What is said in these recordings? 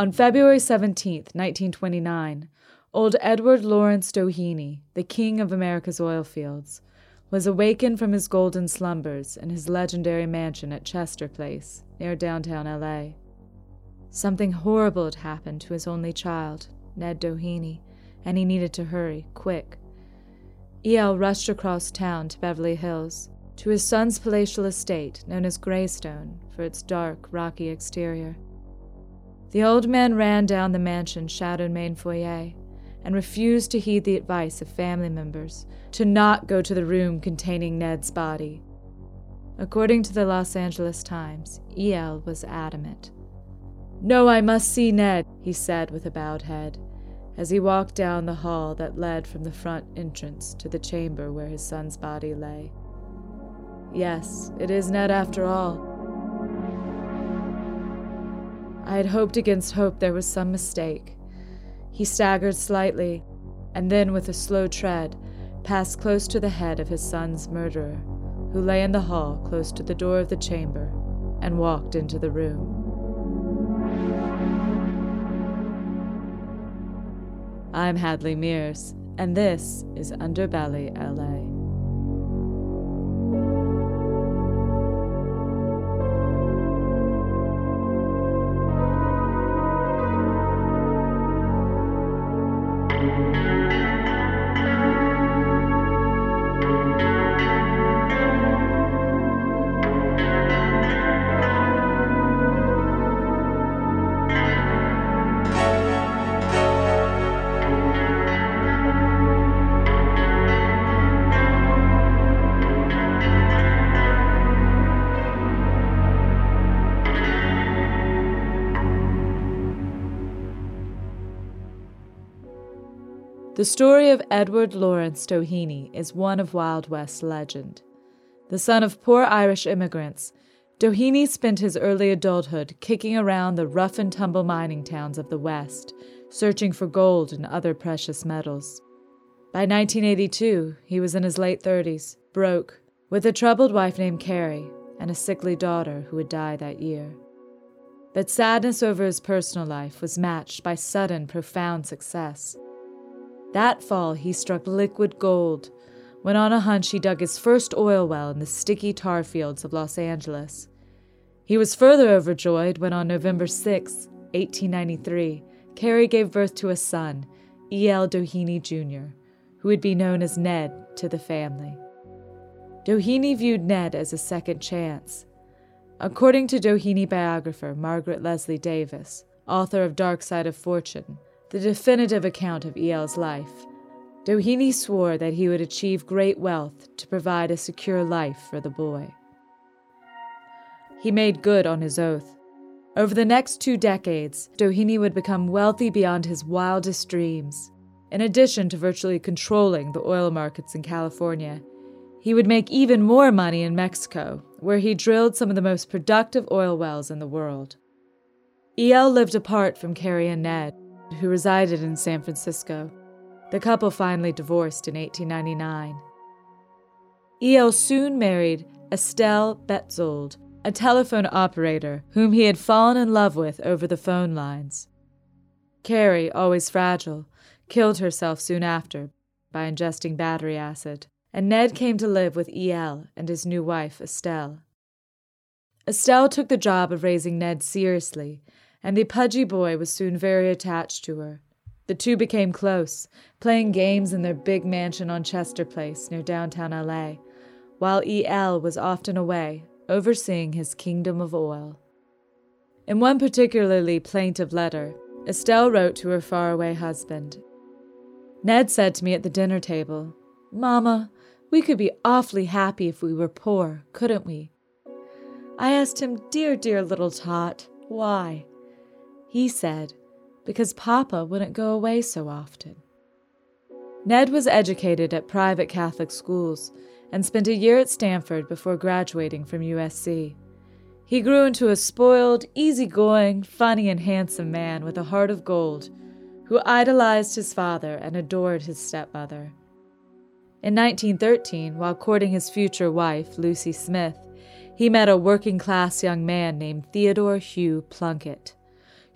On February 17, 1929, old Edward Lawrence Doheny, the king of America's oil fields, was awakened from his golden slumbers in his legendary mansion at Chester Place, near downtown LA. Something horrible had happened to his only child, Ned Doheny, and he needed to hurry, quick. E.L. rushed across town to Beverly Hills, to his son's palatial estate known as Greystone for its dark, rocky exterior. The old man ran down the mansion's shadowed main foyer and refused to heed the advice of family members to not go to the room containing Ned's body. According to the Los Angeles Times, E.L. was adamant. No, I must see Ned, he said with a bowed head, as he walked down the hall that led from the front entrance to the chamber where his son's body lay. Yes, it is Ned after all. I had hoped against hope there was some mistake. He staggered slightly, and then, with a slow tread, passed close to the head of his son's murderer, who lay in the hall close to the door of the chamber, and walked into the room. I'm Hadley Meares, and this is Underbelly LA. The story of Edward Lawrence Doheny is one of Wild West legend. The son of poor Irish immigrants, Doheny spent his early adulthood kicking around the rough and tumble mining towns of the West, searching for gold and other precious metals. By 1982, he was in his late 30s, broke, with a troubled wife named Carrie and a sickly daughter who would die that year. But sadness over his personal life was matched by sudden, profound success. That fall, he struck liquid gold when on a hunch he dug his first oil well in the sticky tar fields of Los Angeles. He was further overjoyed when on November 6, 1893, Carrie gave birth to a son, E.L. Doheny Jr., who would be known as Ned to the family. Doheny viewed Ned as a second chance. According to Doheny biographer Margaret Leslie Davis, author of Dark Side of Fortune, the definitive account of E.L.'s life, Doheny swore that he would achieve great wealth to provide a secure life for the boy. He made good on his oath. Over the next two decades, Doheny would become wealthy beyond his wildest dreams. In addition to virtually controlling the oil markets in California, he would make even more money in Mexico, where he drilled some of the most productive oil wells in the world. E.L. lived apart from Carrie and Ned, who resided in San Francisco. The couple finally divorced in 1899. E.L. soon married Estelle Betzold, a telephone operator whom he had fallen in love with over the phone lines. Carrie, always fragile, killed herself soon after by ingesting battery acid, and Ned came to live with E.L. and his new wife, Estelle. Estelle took the job of raising Ned seriously and the pudgy boy was soon very attached to her. The two became close, playing games in their big mansion on Chester Place near downtown LA, while E.L. was often away, overseeing his kingdom of oil. In one particularly plaintive letter, Estelle wrote to her faraway husband Ned said to me at the dinner table, Mama, we could be awfully happy if we were poor, couldn't we? I asked him, Dear, dear little tot, why? He said, because Papa wouldn't go away so often. Ned was educated at private Catholic schools and spent a year at Stanford before graduating from USC. He grew into a spoiled, easygoing, funny, and handsome man with a heart of gold who idolized his father and adored his stepmother. In 1913, while courting his future wife, Lucy Smith, he met a working class young man named Theodore Hugh Plunkett.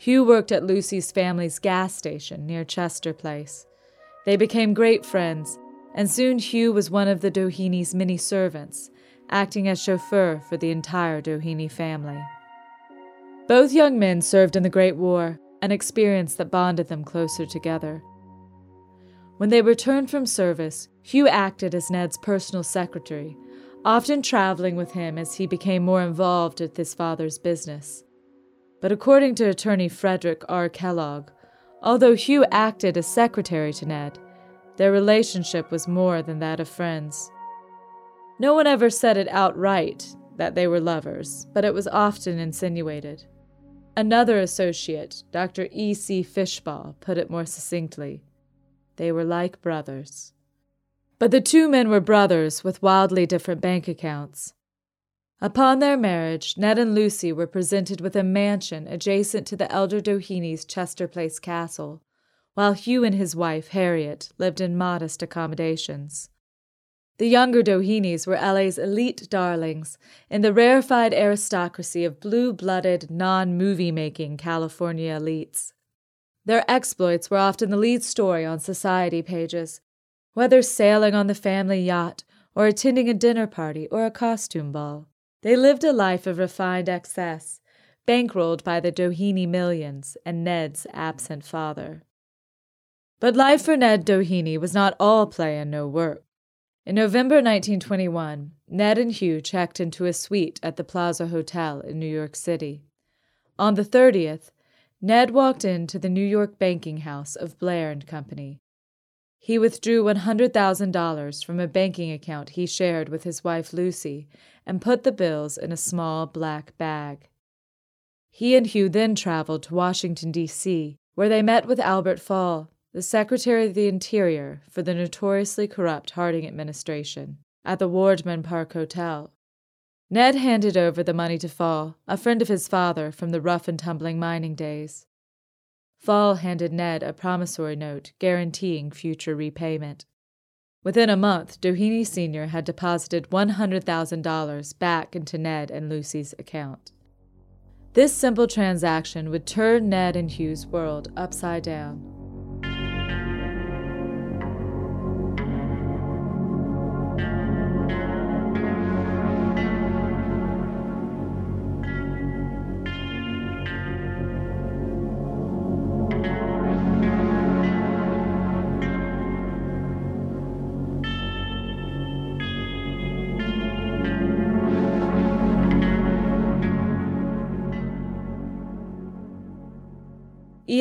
Hugh worked at Lucy's family's gas station near Chester Place. They became great friends, and soon Hugh was one of the Doheny's many servants, acting as chauffeur for the entire Doheny family. Both young men served in the Great War, an experience that bonded them closer together. When they returned from service, Hugh acted as Ned's personal secretary, often traveling with him as he became more involved with his father's business. But according to attorney Frederick R. Kellogg, although Hugh acted as secretary to Ned, their relationship was more than that of friends. No one ever said it outright that they were lovers, but it was often insinuated. Another associate, Dr. E. C. Fishbaugh, put it more succinctly they were like brothers. But the two men were brothers with wildly different bank accounts. Upon their marriage, Ned and Lucy were presented with a mansion adjacent to the elder Doheny's Chester Place castle, while Hugh and his wife, Harriet, lived in modest accommodations. The younger Dohenys were LA's elite darlings in the rarefied aristocracy of blue blooded, non movie making California elites. Their exploits were often the lead story on society pages, whether sailing on the family yacht or attending a dinner party or a costume ball. They lived a life of refined excess, bankrolled by the Doheny millions and Ned's absent father. But life for Ned Doheny was not all play and no work. In November 1921, Ned and Hugh checked into a suite at the Plaza Hotel in New York City. On the 30th, Ned walked into the New York banking house of Blair and Company. He withdrew $100,000 from a banking account he shared with his wife Lucy and put the bills in a small black bag. He and Hugh then traveled to Washington, D.C., where they met with Albert Fall, the Secretary of the Interior for the notoriously corrupt Harding administration, at the Wardman Park Hotel. Ned handed over the money to Fall, a friend of his father from the rough and tumbling mining days. Fall handed Ned a promissory note guaranteeing future repayment. Within a month, Doheny Sr. had deposited $100,000 back into Ned and Lucy's account. This simple transaction would turn Ned and Hugh's world upside down.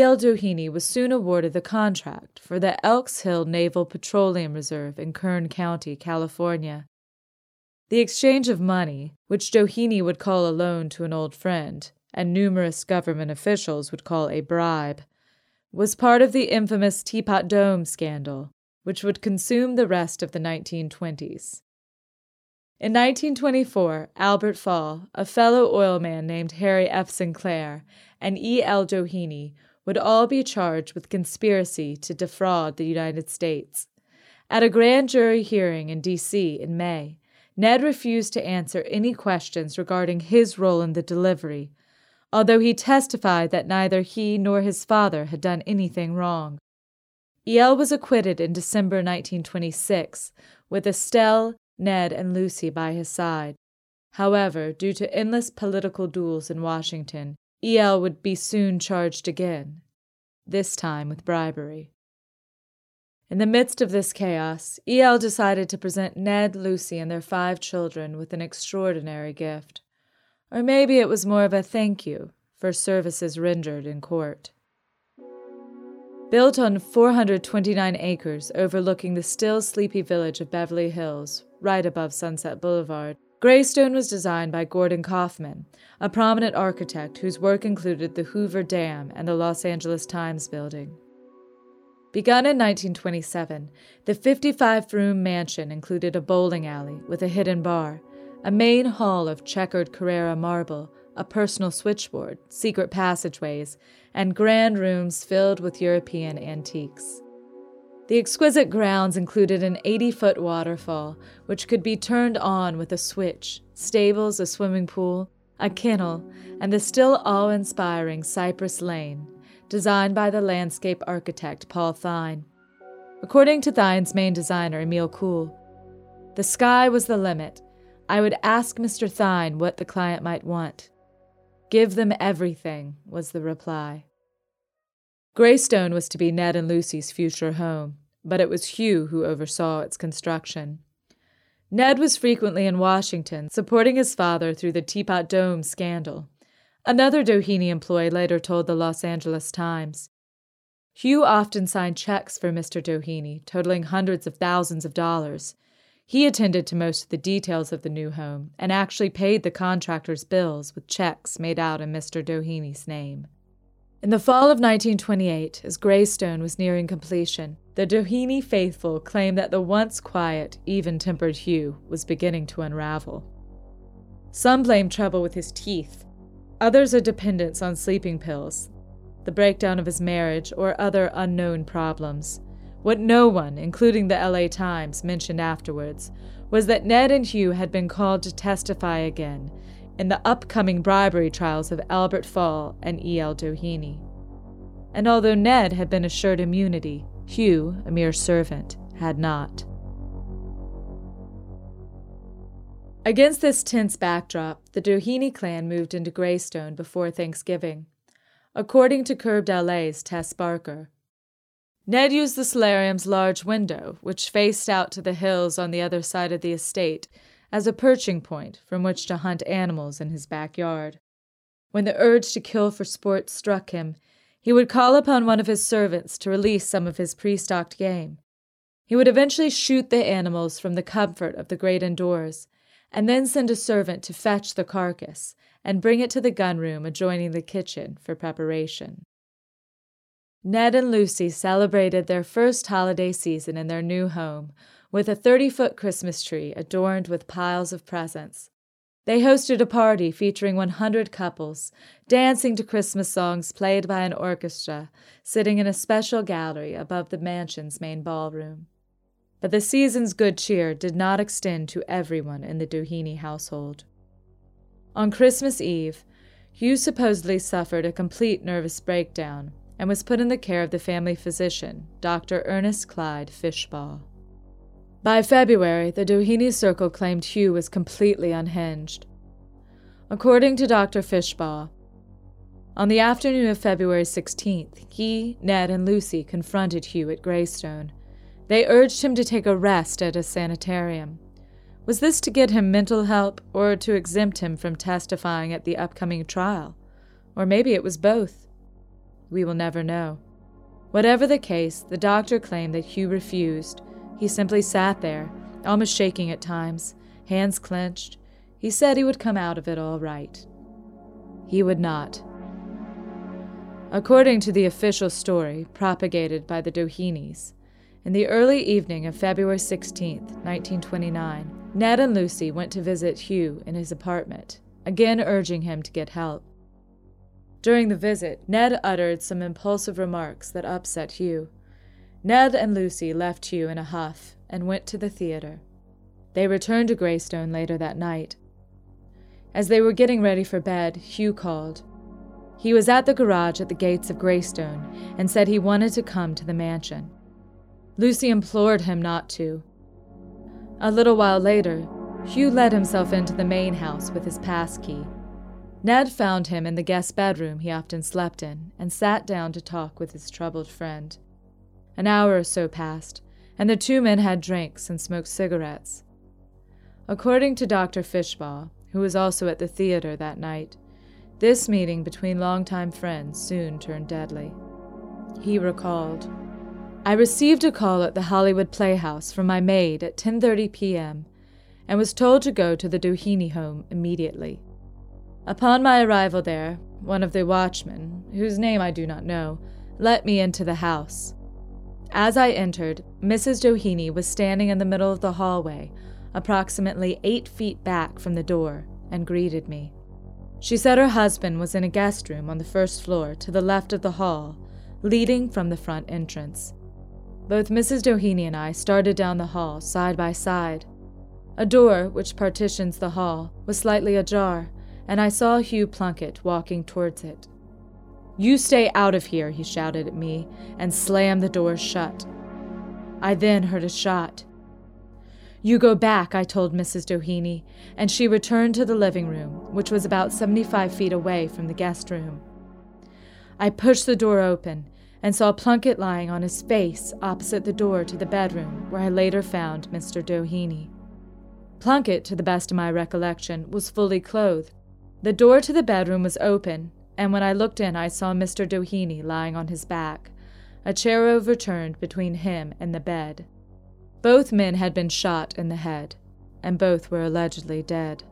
E.L. Doheny was soon awarded the contract for the Elk Hills Naval Petroleum Reserve in Kern County, California. The exchange of money, which Doheny would call a loan to an old friend, and numerous government officials would call a bribe, was part of the infamous Teapot Dome scandal, which would consume the rest of the 1920s. In 1924, Albert Fall, a fellow oilman named Harry F. Sinclair, and E. L. Doheny would all be charged with conspiracy to defraud the United States. At a grand jury hearing in D.C. in May, Ned refused to answer any questions regarding his role in the delivery, although he testified that neither he nor his father had done anything wrong. E.L. was acquitted in December 1926, with Estelle, Ned, and Lucy by his side. However, due to endless political duels in Washington, E.L. would be soon charged again, this time with bribery. In the midst of this chaos, E.L. decided to present Ned, Lucy, and their five children with an extraordinary gift. Or maybe it was more of a thank you for services rendered in court. Built on 429 acres overlooking the still sleepy village of Beverly Hills, right above Sunset Boulevard, Greystone was designed by Gordon Kaufmann, a prominent architect whose work included the Hoover Dam and the Los Angeles Times building. Begun in 1927, the 55 room mansion included a bowling alley with a hidden bar, a main hall of checkered Carrara marble, a personal switchboard, secret passageways, and grand rooms filled with European antiques. The exquisite grounds included an 80 foot waterfall, which could be turned on with a switch, stables, a swimming pool, a kennel, and the still awe inspiring Cypress Lane, designed by the landscape architect Paul Thiene. According to Thiene's main designer, Emil Kuhl, the sky was the limit. I would ask Mr. Thine what the client might want. Give them everything, was the reply. Greystone was to be Ned and Lucy's future home, but it was Hugh who oversaw its construction. Ned was frequently in Washington, supporting his father through the Teapot Dome scandal. Another Doheny employee later told the Los Angeles Times. Hugh often signed checks for Mr. Doheny, totaling hundreds of thousands of dollars. He attended to most of the details of the new home and actually paid the contractor's bills with checks made out in Mr. Doheny's name. In the fall of 1928, as Greystone was nearing completion, the Doheny faithful claimed that the once quiet, even tempered Hugh was beginning to unravel. Some blamed trouble with his teeth, others a dependence on sleeping pills, the breakdown of his marriage, or other unknown problems. What no one, including the LA Times, mentioned afterwards was that Ned and Hugh had been called to testify again in the upcoming bribery trials of Albert Fall and E.L. Doheny. And although Ned had been assured immunity, Hugh, a mere servant, had not. Against this tense backdrop, the Doheny clan moved into Greystone before Thanksgiving. According to Curbed LA's Tess Barker, Ned used the solarium's large window, which faced out to the hills on the other side of the estate, as a perching point from which to hunt animals in his backyard. When the urge to kill for sport struck him, he would call upon one of his servants to release some of his pre stocked game. He would eventually shoot the animals from the comfort of the great indoors, and then send a servant to fetch the carcass and bring it to the gun room adjoining the kitchen for preparation. Ned and Lucy celebrated their first holiday season in their new home with a 30 foot Christmas tree adorned with piles of presents. They hosted a party featuring 100 couples, dancing to Christmas songs played by an orchestra, sitting in a special gallery above the mansion's main ballroom. But the season's good cheer did not extend to everyone in the Doheny household. On Christmas Eve, Hugh supposedly suffered a complete nervous breakdown and was put in the care of the family physician, Dr. Ernest Clyde Fishbaugh. By February, the Doheny Circle claimed Hugh was completely unhinged. According to Dr. Fishbaugh, on the afternoon of February 16th, he, Ned, and Lucy confronted Hugh at Greystone. They urged him to take a rest at a sanitarium. Was this to get him mental help or to exempt him from testifying at the upcoming trial? Or maybe it was both. We will never know. Whatever the case, the doctor claimed that Hugh refused he simply sat there, almost shaking at times, hands clenched. He said he would come out of it all right. He would not. According to the official story propagated by the Dohenys, in the early evening of February 16, 1929, Ned and Lucy went to visit Hugh in his apartment, again urging him to get help. During the visit, Ned uttered some impulsive remarks that upset Hugh. Ned and Lucy left Hugh in a huff and went to the theater. They returned to Greystone later that night. As they were getting ready for bed, Hugh called. He was at the garage at the gates of Greystone and said he wanted to come to the mansion. Lucy implored him not to. A little while later, Hugh let himself into the main house with his pass key. Ned found him in the guest bedroom he often slept in and sat down to talk with his troubled friend. An hour or so passed, and the two men had drinks and smoked cigarettes. According to Dr. Fishbaugh, who was also at the theater that night, this meeting between longtime friends soon turned deadly. He recalled, I received a call at the Hollywood Playhouse from my maid at 10:30 p.m. and was told to go to the Doheny home immediately. Upon my arrival there, one of the watchmen, whose name I do not know, let me into the house. As I entered, Mrs. Doheny was standing in the middle of the hallway, approximately eight feet back from the door, and greeted me. She said her husband was in a guest room on the first floor to the left of the hall, leading from the front entrance. Both Mrs. Doheny and I started down the hall side by side. A door, which partitions the hall, was slightly ajar, and I saw Hugh Plunkett walking towards it. You stay out of here, he shouted at me, and slammed the door shut. I then heard a shot. You go back, I told Mrs. Doheny, and she returned to the living room, which was about 75 feet away from the guest room. I pushed the door open and saw Plunkett lying on his face opposite the door to the bedroom where I later found Mr. Doheny. Plunkett, to the best of my recollection, was fully clothed. The door to the bedroom was open, and when I looked in, I saw Mr. Doheny lying on his back, a chair overturned between him and the bed. Both men had been shot in the head, and both were allegedly dead.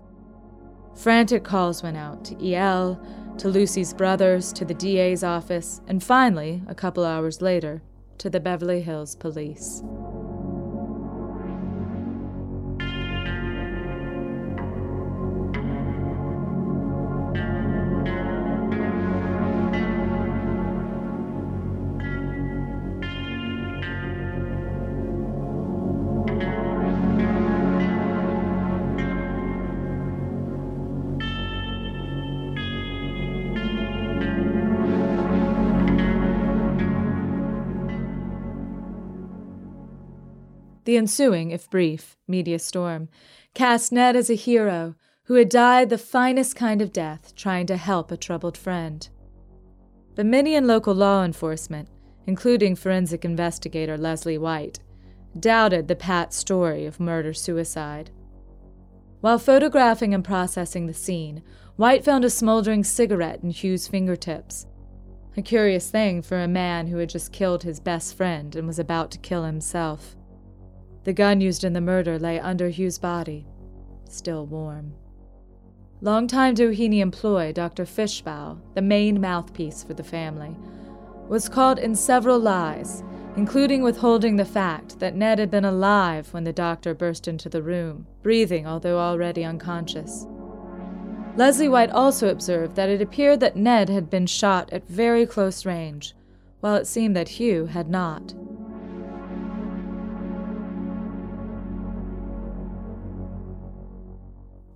Frantic calls went out to EL, to Lucy's brothers, to the DA's office, and finally, a couple hours later, to the Beverly Hills police. The ensuing, if brief, media storm cast Ned as a hero who had died the finest kind of death trying to help a troubled friend. But many in local law enforcement, including forensic investigator Leslie White, doubted the pat story of murder suicide. While photographing and processing the scene, White found a smoldering cigarette in Hugh's fingertips. A curious thing for a man who had just killed his best friend and was about to kill himself. The gun used in the murder lay under Hugh's body, still warm. Longtime Doheny employee Dr. Fishbaugh, the main mouthpiece for the family, was caught in several lies, including withholding the fact that Ned had been alive when the doctor burst into the room, breathing although already unconscious. Leslie White also observed that it appeared that Ned had been shot at very close range, while it seemed that Hugh had not.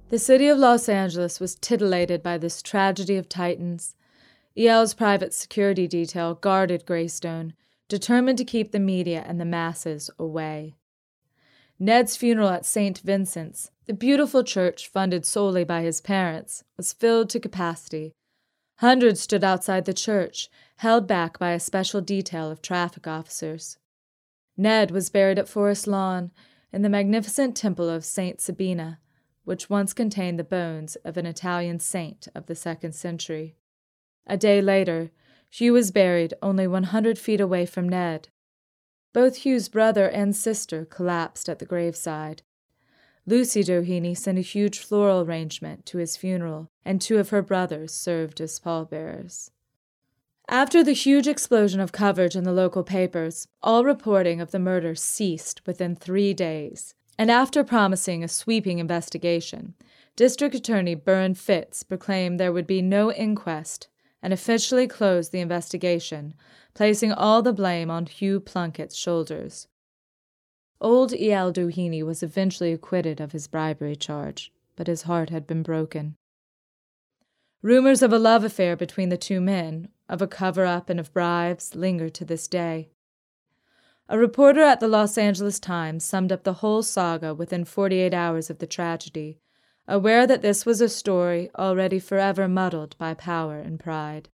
The city of Los Angeles was titillated by this tragedy of titans. EL's private security detail guarded Greystone, determined to keep the media and the masses away. Ned's funeral at St. Vincent's, the beautiful church funded solely by his parents, was filled to capacity. Hundreds stood outside the church, held back by a special detail of traffic officers. Ned was buried at Forest Lawn in the magnificent temple of St. Sabina, which once contained the bones of an Italian saint of the second century. A day later, Hugh was buried only 100 feet away from Ned. Both Hugh's brother and sister collapsed at the graveside. Lucy Doheny sent a huge floral arrangement to his funeral, and two of her brothers served as pallbearers. After the huge explosion of coverage in the local papers, all reporting of the murder ceased within three days, and after promising a sweeping investigation, District Attorney Buron Fitts proclaimed there would be no inquest and officially closed the investigation, placing all the blame on Hugh Plunkett's shoulders. Old E.L. Doheny was eventually acquitted of his bribery charge, but his heart had been broken. Rumors of a love affair between the two men, of a cover up and of bribes, linger to this day. A reporter at the Los Angeles Times summed up the whole saga within 48 hours of the tragedy, aware that this was a story already forever muddled by power and pride.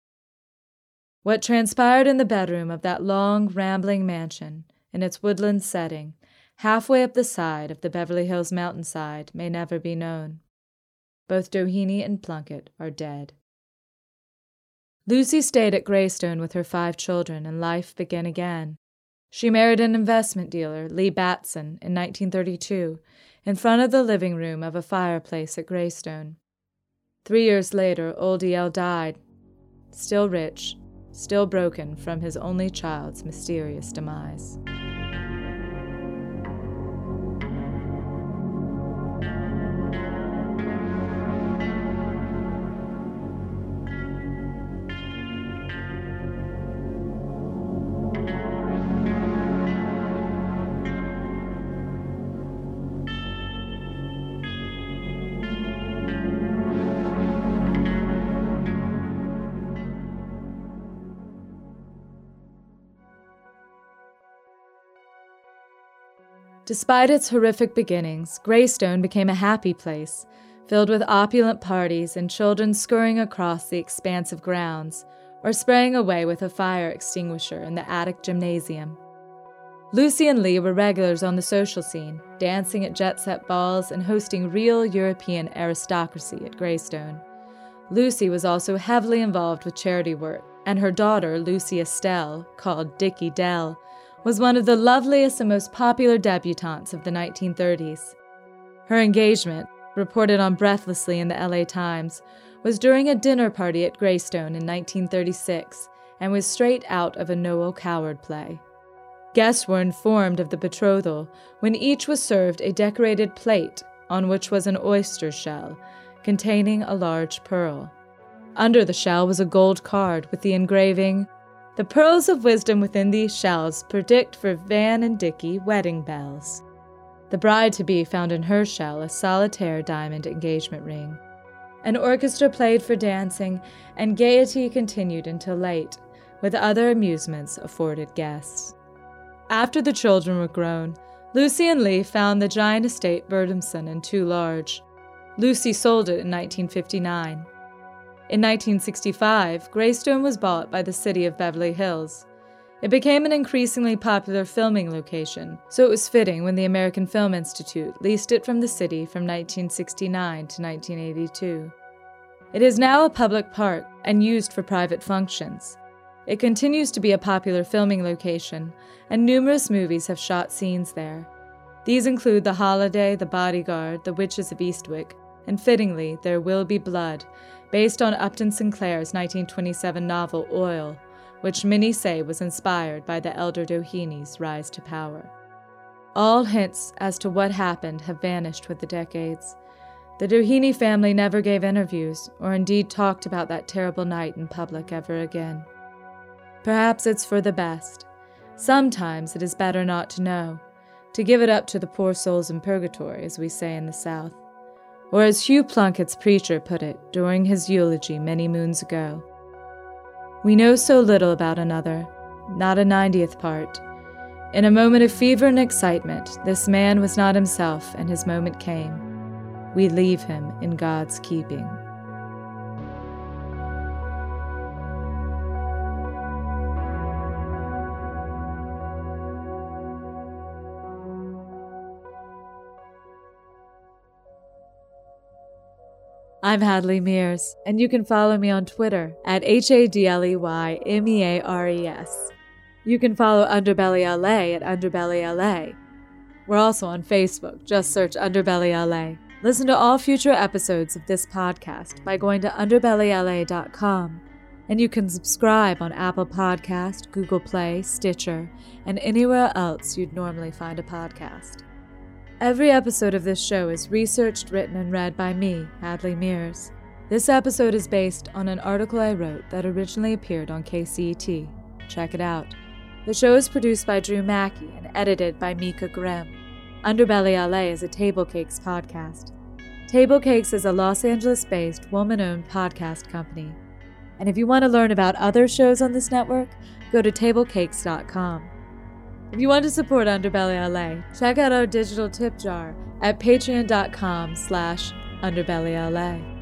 What transpired in the bedroom of that long, rambling mansion, in its woodland setting, halfway up the side of the Beverly Hills mountainside, may never be known. Both Doheny and Plunkett are dead. Lucy stayed at Greystone with her five children, and life began again. She married an investment dealer, Leigh Battson, in 1932, in front of the living room of a fireplace at Greystone. Three years later, Old E.L. died, still rich, still broken from his only child's mysterious demise. Despite its horrific beginnings, Greystone became a happy place, filled with opulent parties and children scurrying across the expansive grounds or spraying away with a fire extinguisher in the attic gymnasium. Lucy and Lee were regulars on the social scene, dancing at jet set balls and hosting real European aristocracy at Greystone. Lucy was also heavily involved with charity work, and her daughter, Lucy Estelle, called Dickie Dell, was one of the loveliest and most popular debutantes of the 1930s. Her engagement, reported on breathlessly in the LA Times, was during a dinner party at Greystone in 1936 and was straight out of a Noel Coward play. Guests were informed of the betrothal when each was served a decorated plate on which was an oyster shell containing a large pearl. Under the shell was a gold card with the engraving The pearls of wisdom within these shells predict for Van and Dicky wedding bells. The bride to be found in her shell a solitaire diamond engagement ring. An orchestra played for dancing, and gaiety continued until late, with other amusements afforded guests. After the children were grown, Lucy and Lee found the giant estate burdensome and too large. Lucy sold it in 1959. In 1965, Greystone was bought by the city of Beverly Hills. It became an increasingly popular filming location, so it was fitting when the American Film Institute leased it from the city from 1969 to 1982. It is now a public park and used for private functions. It continues to be a popular filming location, and numerous movies have shot scenes there. These include The Holiday, The Bodyguard, The Witches of Eastwick, and fittingly, There Will Be Blood, based on Upton Sinclair's 1927 novel Oil, which many say was inspired by the elder Doheny's rise to power. All hints as to what happened have vanished with the decades. The Doheny family never gave interviews or indeed talked about that terrible night in public ever again. Perhaps it's for the best. Sometimes it is better not to know, to give it up to the poor souls in purgatory, as we say in the South. Or as Hugh Plunkett's preacher put it during his eulogy many moons ago We know so little about another, not a ninetieth part. In a moment of fever and excitement, this man was not himself, and his moment came. We leave him in God's keeping. I'm Hadley Meares, and you can follow me on Twitter at H A D L E Y M E A R E S. You can follow Underbelly LA at Underbelly LA. We're also on Facebook, just search Underbelly LA. Listen to all future episodes of this podcast by going to underbellyla.com. And you can subscribe on Apple Podcast, Google Play, Stitcher, and anywhere else you'd normally find a podcast. Every episode of this show is researched, written, and read by me, Hadley Meares. This episode is based on an article I wrote that originally appeared on KCET. Check it out. The show is produced by Drew Mackie and edited by Meika Grimm. Underbelly LA is a TableCakes podcast. TableCakes is a Los Angeles based, woman owned podcast company. And if you want to learn about other shows on this network, go to tablecakes.com. If you want to support Underbelly LA, check out our digital tip jar at patreon.com slash underbellyla.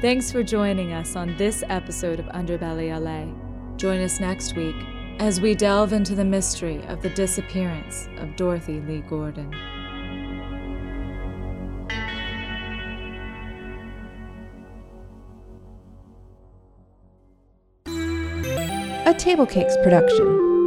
Thanks for joining us on this episode of Underbelly LA. Join us next week as we delve into the mystery of the disappearance of Dorothy Lee Gordon. A TableCakes production.